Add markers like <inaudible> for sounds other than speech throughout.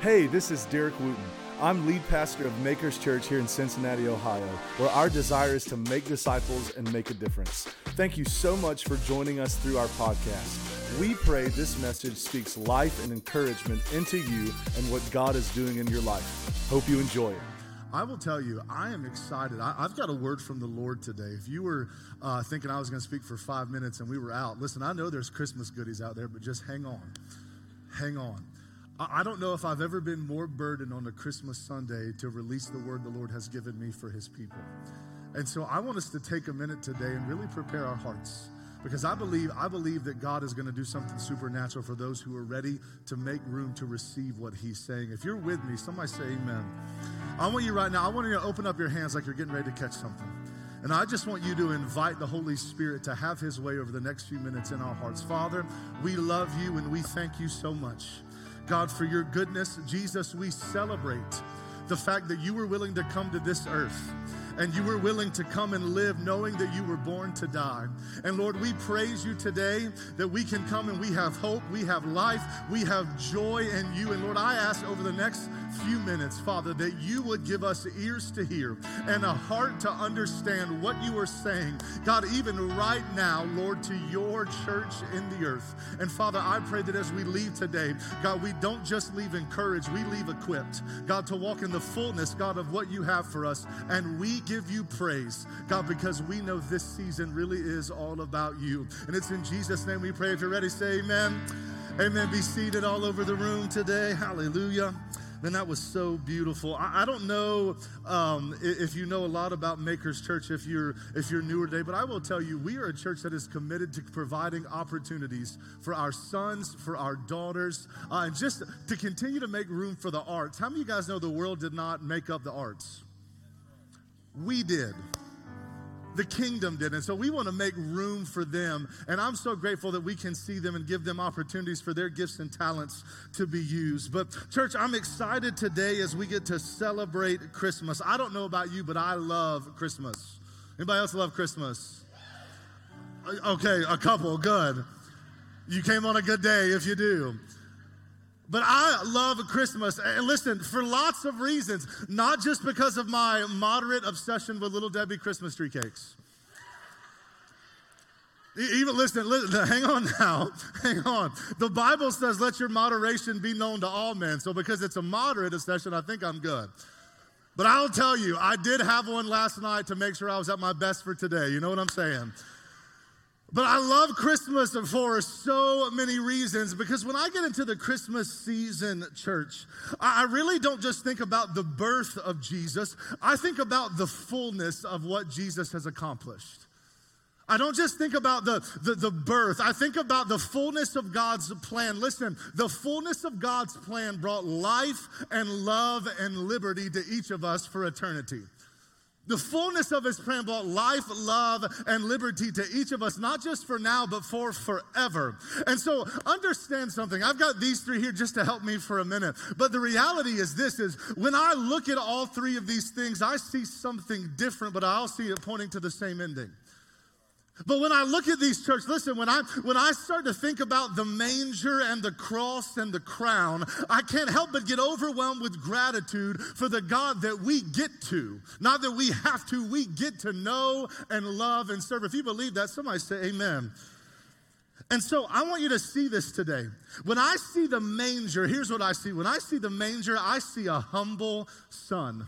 Hey, this is Derek Wooten. I'm lead pastor of Makers Church here in Cincinnati, Ohio, where our desire is to make disciples and make a difference. Thank you so much for joining us through our podcast. We pray this message speaks life and encouragement into you and what God is doing in your life. Hope you enjoy it. I will tell you, I am excited. I, have got a word from the Lord today. If you were uh, thinking I was going to speak for five minutes and we were out, listen, I know there's Christmas goodies out there, but just hang on. Hang on. I don't know if I've ever been more burdened on a Christmas Sunday to release the word the Lord has given me for his people. And so I want us to take a minute today and really prepare our hearts because I believe I believe that God is going to do something supernatural for those who are ready to make room to receive what he's saying. If you're with me, somebody say amen. I want you right now, I want you to open up your hands like you're getting ready to catch something. And I just want you to invite the Holy Spirit to have his way over the next few minutes in our hearts. Father, we love you and we thank you so much. God, for your goodness. Jesus, we celebrate the fact that you were willing to come to this earth and you were willing to come and live knowing that you were born to die. And Lord, we praise you today that we can come and we have hope, we have life, we have joy in you. And Lord, I ask over the next few minutes, Father, that you would give us ears to hear and a heart to understand what you are saying. God, even right now, Lord, to your church in the earth. And Father, I pray that as we leave today, God, we don't just leave encouraged, we leave equipped, God, to walk in the fullness, God, of what you have for us. And we give you praise, God, because we know this season really is all about you. And it's in Jesus' name we pray. If you're ready, say amen. Amen. Be seated all over the room today. Hallelujah. Man, that was so beautiful. I, I don't know um, if you know a lot about Makers Church if you're if you're newer today, but I will tell you we are a church that is committed to providing opportunities for our sons, for our daughters, uh, and just to continue to make room for the arts. How many of you guys know the world did not make up the arts? We did the kingdom did. And so we want to make room for them. And I'm so grateful that we can see them and give them opportunities for their gifts and talents to be used. But, church, I'm excited today as we get to celebrate Christmas. I don't know about you, but I love Christmas. Anybody else love Christmas? Okay, a couple, good. You came on a good day if you do. But I love Christmas. And listen, for lots of reasons, not just because of my moderate obsession with Little Debbie Christmas tree cakes. Even listen, listen, <laughs> hang on now, <laughs> hang on. The Bible says, "Let your moderation be known to all men." So, because it's a moderate obsession, I think I'm good. But I'll tell you, I did have one last night to make sure I was at my best for today. You know what I'm saying? But I love Christmas for so many reasons because when I get into the Christmas season, church, I really don't just think about the birth of Jesus, I think about the fullness of what Jesus has accomplished. I don't just think about the, the, the, birth. I think about the fullness of God's plan. Listen, the fullness of God's plan brought life and love and liberty to each of us for eternity. The fullness of his plan brought life, love, and liberty to each of us, not just for now, but for forever. And so understand something. I've got these three here just to help me for a minute. But the reality is this is when I look at all three of these things, I see something different, but I all see it pointing to the same ending. But when I look at these churches, listen, when I when I start to think about the manger and the cross and the crown, I can't help but get overwhelmed with gratitude for the God that we get to. Not that we have to, we get to know and love and serve. If you believe that, somebody say amen. And so I want you to see this today. When I see the manger, here's what I see. When I see the manger, I see a humble son.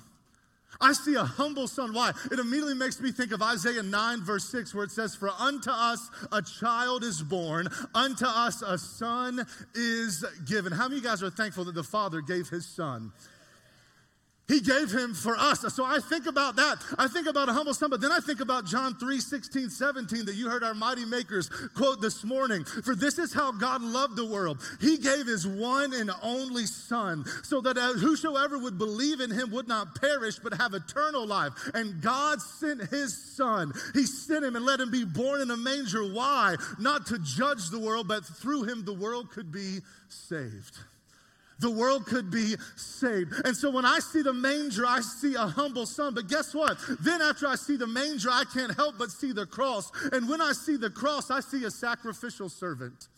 I see a humble son. Why? It immediately makes me think of Isaiah 9, verse 6, where it says, For unto us a child is born, unto us a son is given. How many of you guys are thankful that the Father gave his son? He gave him for us. So I think about that. I think about a humble son, but then I think about John 3 16, 17 that you heard our mighty makers quote this morning. For this is how God loved the world. He gave his one and only son so that uh, whosoever would believe in him would not perish but have eternal life. And God sent his son. He sent him and let him be born in a manger. Why? Not to judge the world, but through him the world could be saved the world could be saved. And so when I see the manger, I see a humble son. But guess what? Then after I see the manger, I can't help but see the cross. And when I see the cross, I see a sacrificial servant.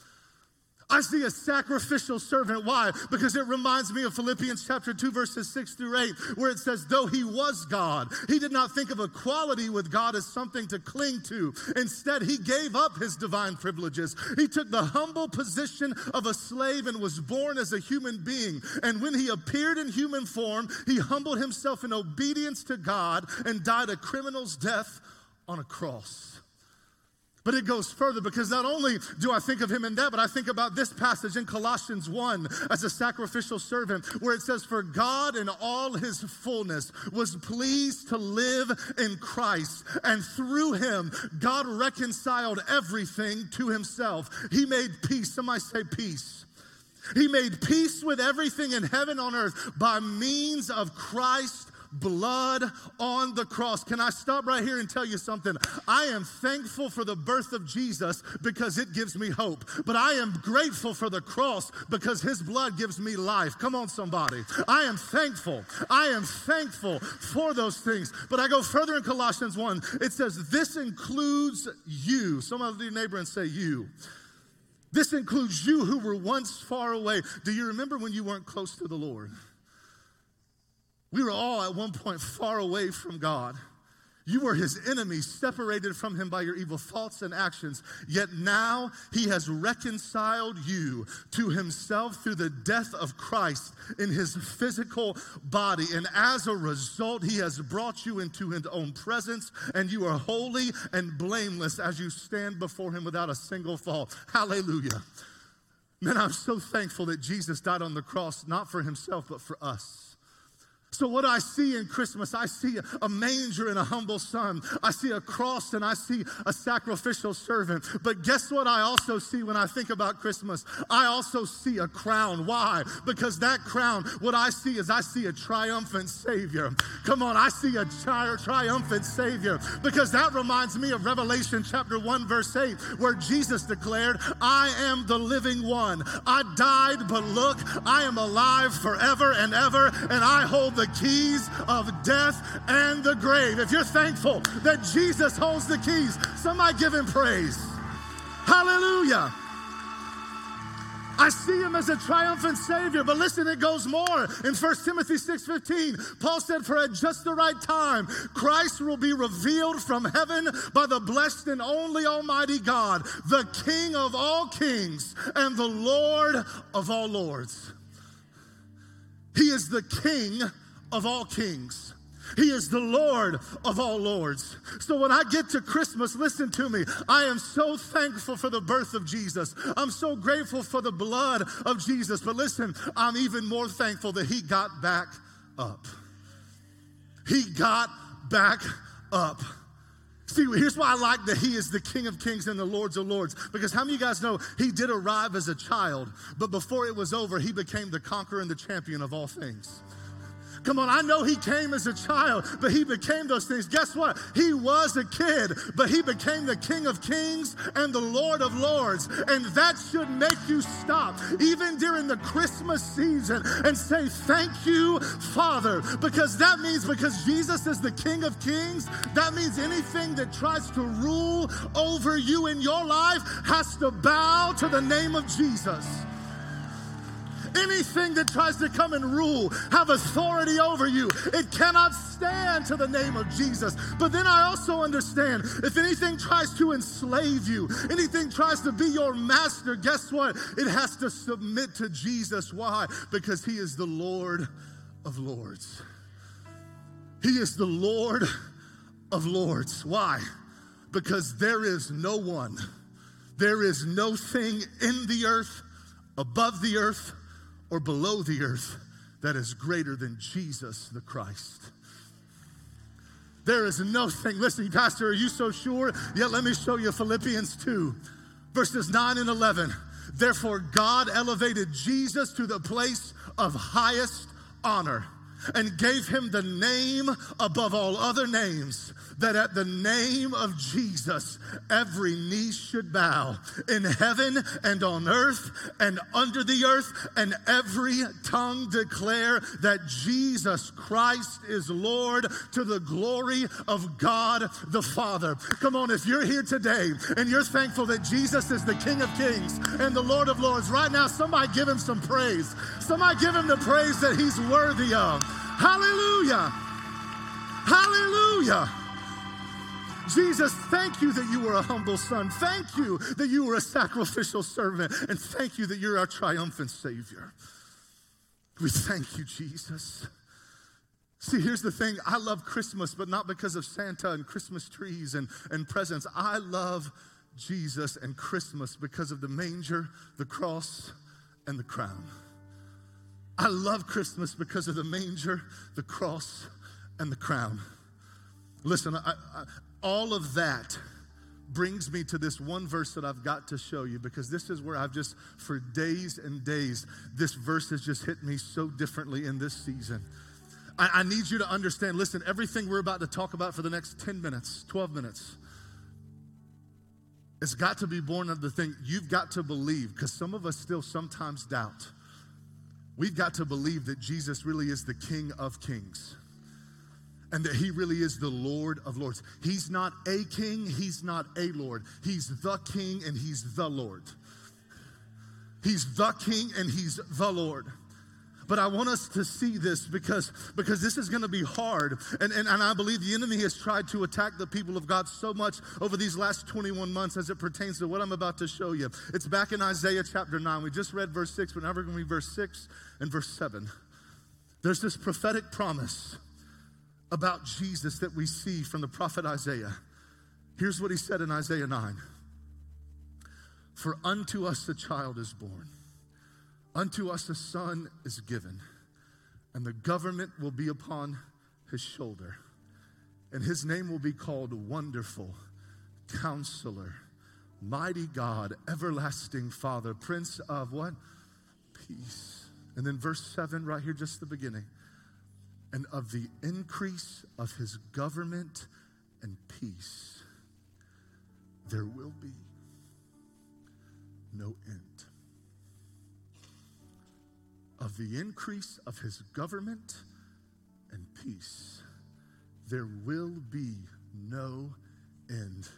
I see a sacrificial servant. Why? Because it reminds me of Philippians chapter 2, verses 6 through 8, where it says, Though he was God, he did not think of equality with God as something to cling to. Instead, he gave up his divine privileges. He took the humble position of a slave and was born as a human being. And when he appeared in human form, he humbled himself in obedience to God and died a criminal's death on a cross. But it goes further because not only do I think of him in that, but I think about this passage in Colossians 1 as a sacrificial servant where it says, For God in all his fullness was pleased to live in Christ, and through him, God reconciled everything to himself. He made peace. Somebody say peace. He made peace with everything in heaven on earth by means of Christ blood on the cross. Can I stop right here and tell you something? I am thankful for the birth of Jesus because it gives me hope. But I am grateful for the cross because his blood gives me life. Come on, somebody. I am thankful. I am thankful for those things. But I go further in Colossians 1. It says, This includes you. Someone to your neighbor and say, You. This includes you who were once far away. Do you remember when you weren't close to the Lord? We were all at one point far away from God. You were his enemies, separated from him by your evil thoughts and actions. Yet now he has reconciled you to himself through the death of Christ in his physical body. And as a result, he has brought you into his own presence, and you are holy and blameless as you stand before him without a single fault. Hallelujah. Man, I'm so thankful that Jesus died on the cross, not for himself, but for us. So, what I see in Christmas, I see a manger and a humble son. I see a cross and I see a sacrificial servant. But guess what I also see when I think about Christmas? I also see a crown. Why? Because that crown, what I see is I see a triumphant Savior. Come on, I see a tri- triumphant Savior. Because that reminds me of Revelation chapter 1, verse 8, where Jesus declared, I am the living one. I died, but look, I am alive forever and ever, and I hold the the keys of death and the grave. If you're thankful that Jesus holds the keys, somebody give him praise. Hallelujah. I see him as a triumphant savior. But listen, it goes more. In 1 Timothy 6:15, Paul said, For at just the right time, Christ will be revealed from heaven by the blessed and only Almighty God, the King of all kings and the Lord of all lords. He is the King of all kings. He is the Lord of all lords. So when I get to Christmas, listen to me. I am so thankful for the birth of Jesus. I'm so grateful for the blood of Jesus. But listen, I'm even more thankful that he got back up. He got back up. See, here's why I like that he is the King of Kings and the Lords of Lords. Because how many of you guys know he did arrive as a child, but before it was over, he became the conqueror and the champion of all things. Come on, I know he came as a child, but he became those things. Guess what? He was a kid, but he became the King of Kings and the Lord of Lords. And that should make you stop, even during the Christmas season, and say, Thank you, Father. Because that means because Jesus is the King of Kings, that means anything that tries to rule over you in your life has to bow to the name of Jesus. Anything that tries to come and rule, have authority over you, it cannot stand to the name of Jesus. But then I also understand if anything tries to enslave you, anything tries to be your master, guess what? It has to submit to Jesus. Why? Because he is the Lord of Lords. He is the Lord of Lords. Why? Because there is no one, there is no thing in the earth, above the earth, or below the earth that is greater than Jesus the Christ. There is no thing. Listen, Pastor, are you so sure? Yet let me show you Philippians 2, verses 9 and 11. Therefore, God elevated Jesus to the place of highest honor and gave him the name above all other names, that at the name of Jesus, every knee should bow in heaven and on earth and under the earth, and every tongue declare that Jesus Christ is Lord to the glory of God the Father. Come on, if you're here today and you're thankful that Jesus is the King of Kings and the Lord of Lords, right now, somebody give him some praise. Somebody give him the praise that he's worthy of. Hallelujah. Hallelujah. Jesus, thank you that you were a humble son. Thank you that you were a sacrificial servant. And thank you that you're our triumphant Savior. We thank you, Jesus. See, here's the thing I love Christmas, but not because of Santa and Christmas trees and, and presents. I love Jesus and Christmas because of the manger, the cross, and the crown. I love Christmas because of the manger, the cross, and the crown. Listen, I, I, all of that brings me to this one verse that I've got to show you because this is where I've just, for days and days, this verse has just hit me so differently in this season. I, I need you to understand listen, everything we're about to talk about for the next 10 minutes, 12 minutes, it's got to be born of the thing you've got to believe because some of us still sometimes doubt. We've got to believe that Jesus really is the King of Kings and that he really is the Lord of Lords. He's not a king, he's not a Lord. He's the King and he's the Lord. He's the King and he's the Lord. But I want us to see this because, because this is going to be hard. And, and, and I believe the enemy has tried to attack the people of God so much over these last 21 months as it pertains to what I'm about to show you. It's back in Isaiah chapter 9. We just read verse 6, but now we're going to read verse 6 and verse 7. There's this prophetic promise about Jesus that we see from the prophet Isaiah. Here's what he said in Isaiah 9 For unto us a child is born, unto us a son is given, and the government will be upon his shoulder, and his name will be called Wonderful, Counselor, Mighty God, Everlasting Father, Prince of what? Peace. And then verse 7, right here, just the beginning and of the increase of his government and peace, there will be no end. Of the increase of his government and peace, there will be no end.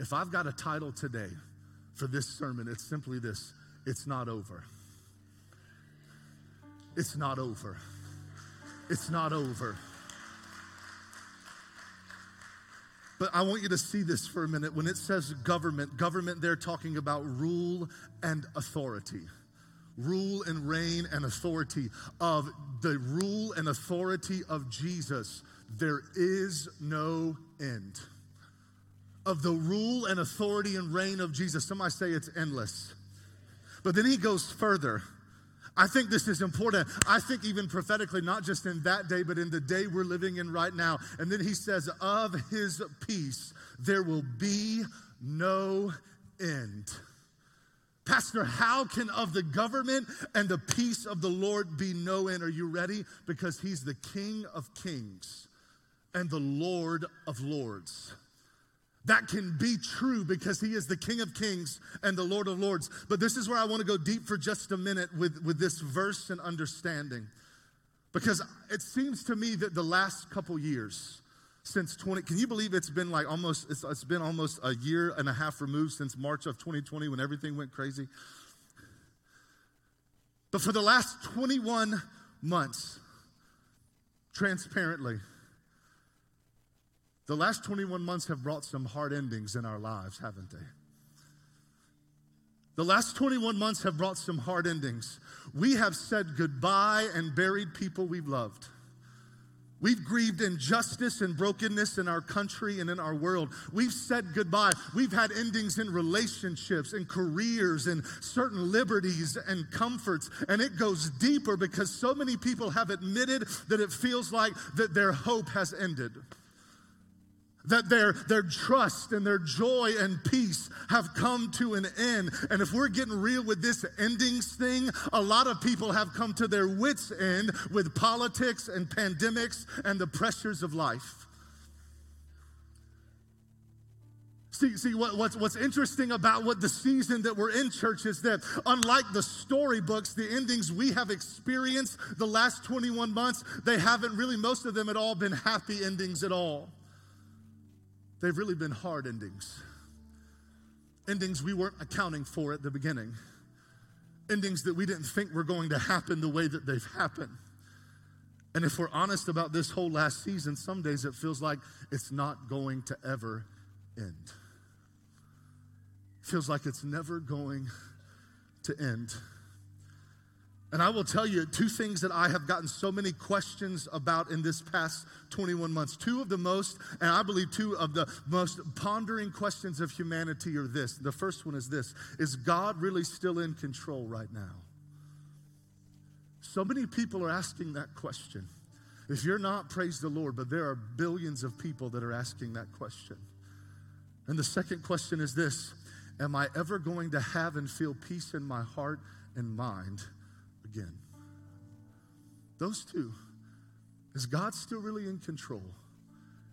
If I've got a title today for this sermon, it's simply this it's not over. It's not over it's not over. But I want you to see this for a minute. When it says government, government, they're talking about rule and authority. Rule and reign and authority. Of the rule and authority of Jesus, there is no end. Of the rule and authority and reign of Jesus, somebody say it's endless. But then he goes further. I think this is important. I think even prophetically, not just in that day, but in the day we're living in right now. And then he says, Of his peace, there will be no end. Pastor, how can of the government and the peace of the Lord be no end? Are you ready? Because he's the King of kings and the Lord of lords that can be true because he is the King of Kings and the Lord of Lords. But this is where I want to go deep for just a minute with, with this verse and understanding. Because it seems to me that the last couple years, since 20, can you believe it's been like almost, it's, it's been almost a year and a half removed since March of 2020 when everything went crazy? But for the last 21 months, transparently, the last 21 months have brought some hard endings in our lives, haven't they? The last 21 months have brought some hard endings. We have said goodbye and buried people we've loved. We've grieved injustice and brokenness in our country and in our world. We've said goodbye. We've had endings in relationships and careers and certain liberties and comforts. And it goes deeper because so many people have admitted that it feels like that their hope has ended that their, their trust and their joy and peace have come to an end. And if we're getting real with this endings thing, a lot of people have come to their wits' end with politics and pandemics and the pressures of life. See, see what, what's, what's interesting about what the season that we're in, church, is that unlike the storybooks, the endings we have experienced the last 21 months, they haven't really, most of them at all, been happy endings at all. They've really been hard endings. Endings we weren't accounting for at the beginning. Endings that we didn't think were going to happen the way that they've happened. And if we're honest about this whole last season, some days it feels like it's not going to ever end feels like it's never going to end. And I will tell you two things that I have gotten so many questions about in this past 21 months. Two of the most, and I believe two of the most pondering questions of humanity are this. The first one is this Is God really still in control right now? So many people are asking that question. If you're not, praise the Lord, but there are billions of people that are asking that question. And the second question is this Am I ever going to have and feel peace in my heart and mind again? Those two. Is God still really in control?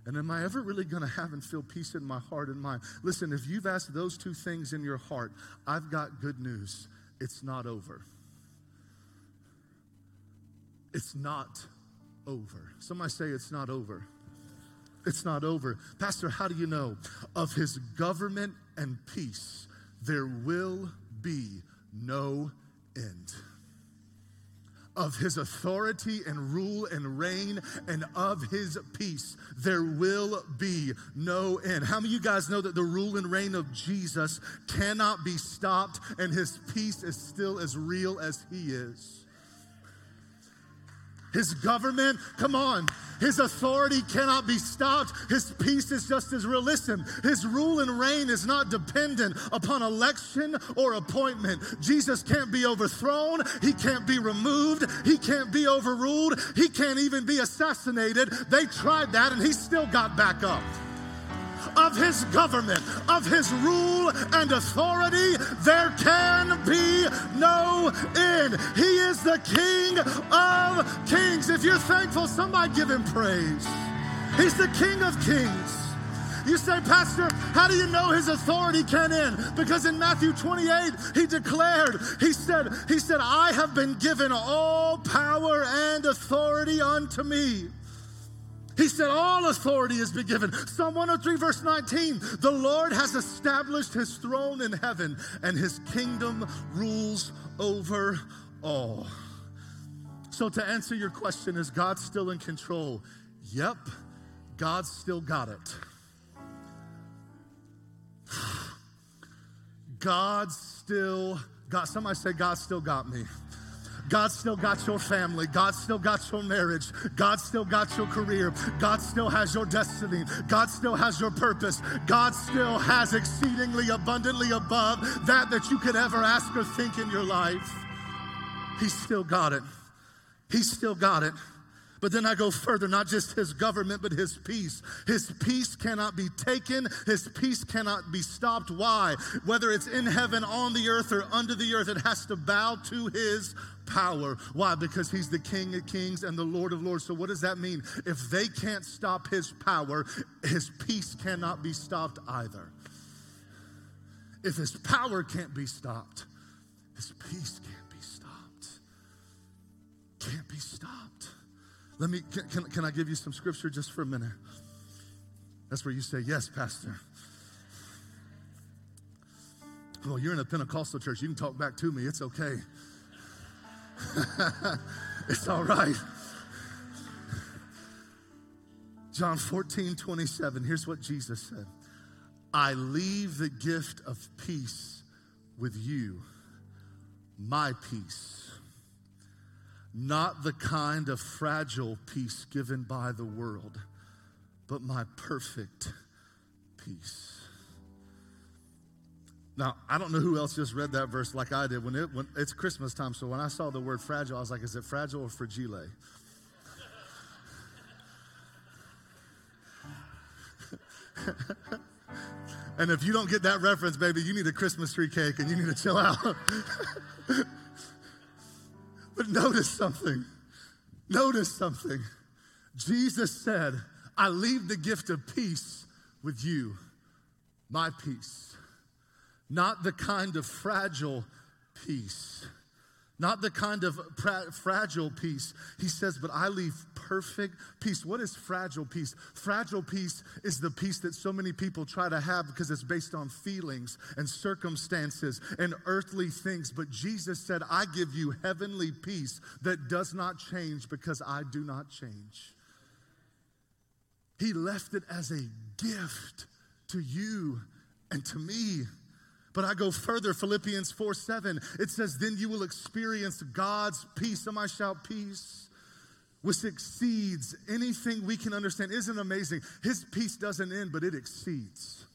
And am I ever really going to have and feel peace in my heart and mind? Listen, if you've asked those two things in your heart, I've got good news. It's not over. It's not over. Somebody say it's not over. It's not over. Pastor, how do you know? Of his government and peace, there will be no end. Of his authority and rule and reign and of his peace, there will be no end. How many of you guys know that the rule and reign of Jesus cannot be stopped and his peace is still as real as he is? His government, come on, his authority cannot be stopped. His peace is just as real. Listen, his rule and reign is not dependent upon election or appointment. Jesus can't be overthrown. He can't be removed. He can't be overruled. He can't even be assassinated. They tried that and he still got back up of his government, of his rule and authority, there can be no end. He is the King of kings. If you're thankful, somebody give him praise. He's the King of kings. You say, Pastor, how do you know his authority can end? Because in Matthew 28, he declared, he said, he said, I have been given all power and authority unto me. He said, All authority has been given. Psalm 103, verse 19 The Lord has established his throne in heaven, and his kingdom rules over all. So, to answer your question, is God still in control? Yep, God still got it. <sighs> God still got, somebody say, God still got me. God still got your family. God still got your marriage. God still got your career. God still has your destiny. God still has your purpose. God still has exceedingly abundantly above that that you could ever ask or think in your life. He's still got it. He's still got it. But then I go further, not just his government, but his peace. His peace cannot be taken, his peace cannot be stopped. Why? Whether it's in heaven, on the earth, or under the earth, it has to bow to his power. Why? Because he's the King of kings and the Lord of lords. So, what does that mean? If they can't stop his power, his peace cannot be stopped either. If his power can't be stopped, his peace can't be stopped. Can't be stopped. Let me, can, can, can I give you some scripture just for a minute? That's where you say, Yes, Pastor. Well, you're in a Pentecostal church. You can talk back to me. It's okay. <laughs> it's all right. John 14, 27. Here's what Jesus said I leave the gift of peace with you, my peace not the kind of fragile peace given by the world, but my perfect peace. Now, I don't know who else just read that verse like I did. When, it, when it's Christmas time, so when I saw the word fragile, I was like, is it fragile or fragile? <laughs> and if you don't get that reference, baby, you need a Christmas tree cake and you need to chill out. <laughs> but notice something. Notice something. Jesus said, I leave the gift of peace with you, my peace, not the kind of fragile peace not the kind of pra- fragile peace. He says, but I leave perfect peace. What is fragile peace? Fragile peace is the peace that so many people try to have because it's based on feelings and circumstances and earthly things. But Jesus said, I give you heavenly peace that does not change because I do not change. He left it as a gift to you and to me. But I go further, Philippians 4 7, it says, Then you will experience God's peace. Somebody shout peace, which exceeds anything we can understand. Isn't amazing? His peace doesn't end, but it exceeds.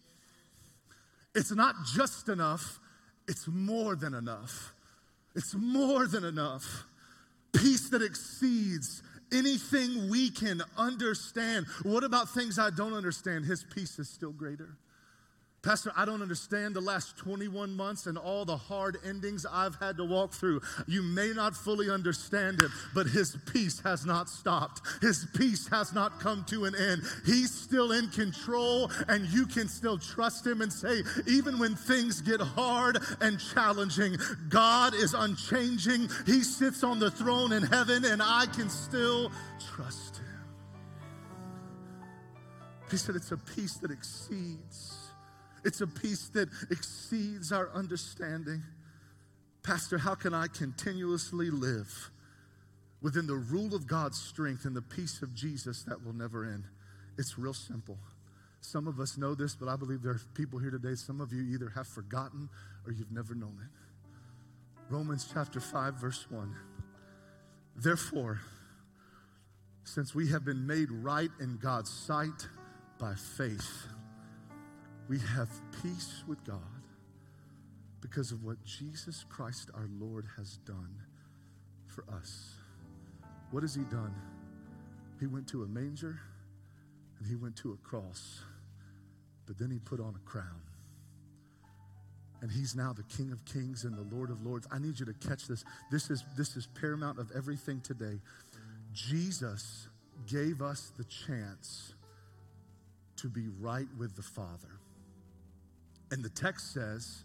It's not just enough, it's more than enough. It's more than enough. Peace that exceeds anything we can understand. What about things I don't understand? His peace is still greater. Pastor, I don't understand the last 21 months and all the hard endings I've had to walk through. You may not fully understand it, but His peace has not stopped. His peace has not come to an end. He's still in control, and you can still trust Him and say, even when things get hard and challenging, God is unchanging. He sits on the throne in heaven, and I can still trust Him. He said, It's a peace that exceeds it's a peace that exceeds our understanding. Pastor, how can I continuously live within the rule of God's strength and the peace of Jesus that will never end? It's real simple. Some of us know this, but I believe there are people here today, some of you either have forgotten or you've never known it. Romans chapter 5, verse 1. Therefore, since we have been made right in God's sight by faith, we have peace with God because of what Jesus Christ our Lord has done for us. What has He done? He went to a manger and He went to a cross, but then He put on a crown. And he's now the King of Kings and the Lord of Lords. I need you to catch this. This is, this is paramount of everything today. Jesus gave us the chance to be right with the Father. And the text says,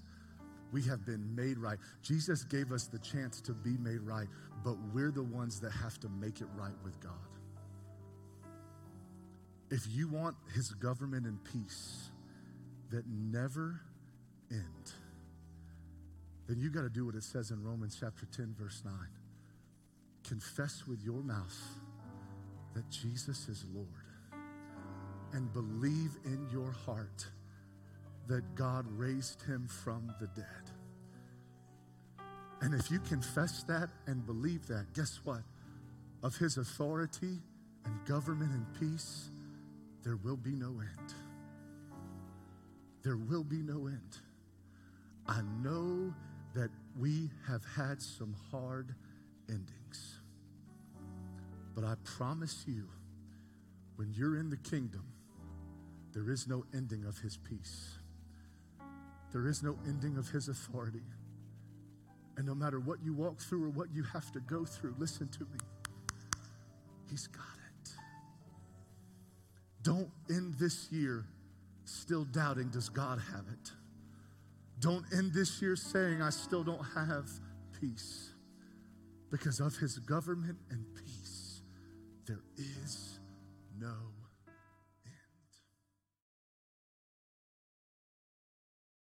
we have been made right. Jesus gave us the chance to be made right, but we're the ones that have to make it right with God. If you want his government and peace that never end, then you got to do what it says in Romans chapter 10, verse 9. Confess with your mouth that Jesus is Lord and believe in your heart that God raised him from the dead. And if you confess that and believe that, guess what? Of his authority and government and peace, there will be no end. There will be no end. I know that we have had some hard endings. But I promise you, when you're in the kingdom, there is no ending of his peace. There is no ending of his authority. And no matter what you walk through or what you have to go through, listen to me. He's got it. Don't end this year still doubting, does God have it? Don't end this year saying, I still don't have peace. Because of his government and peace, there is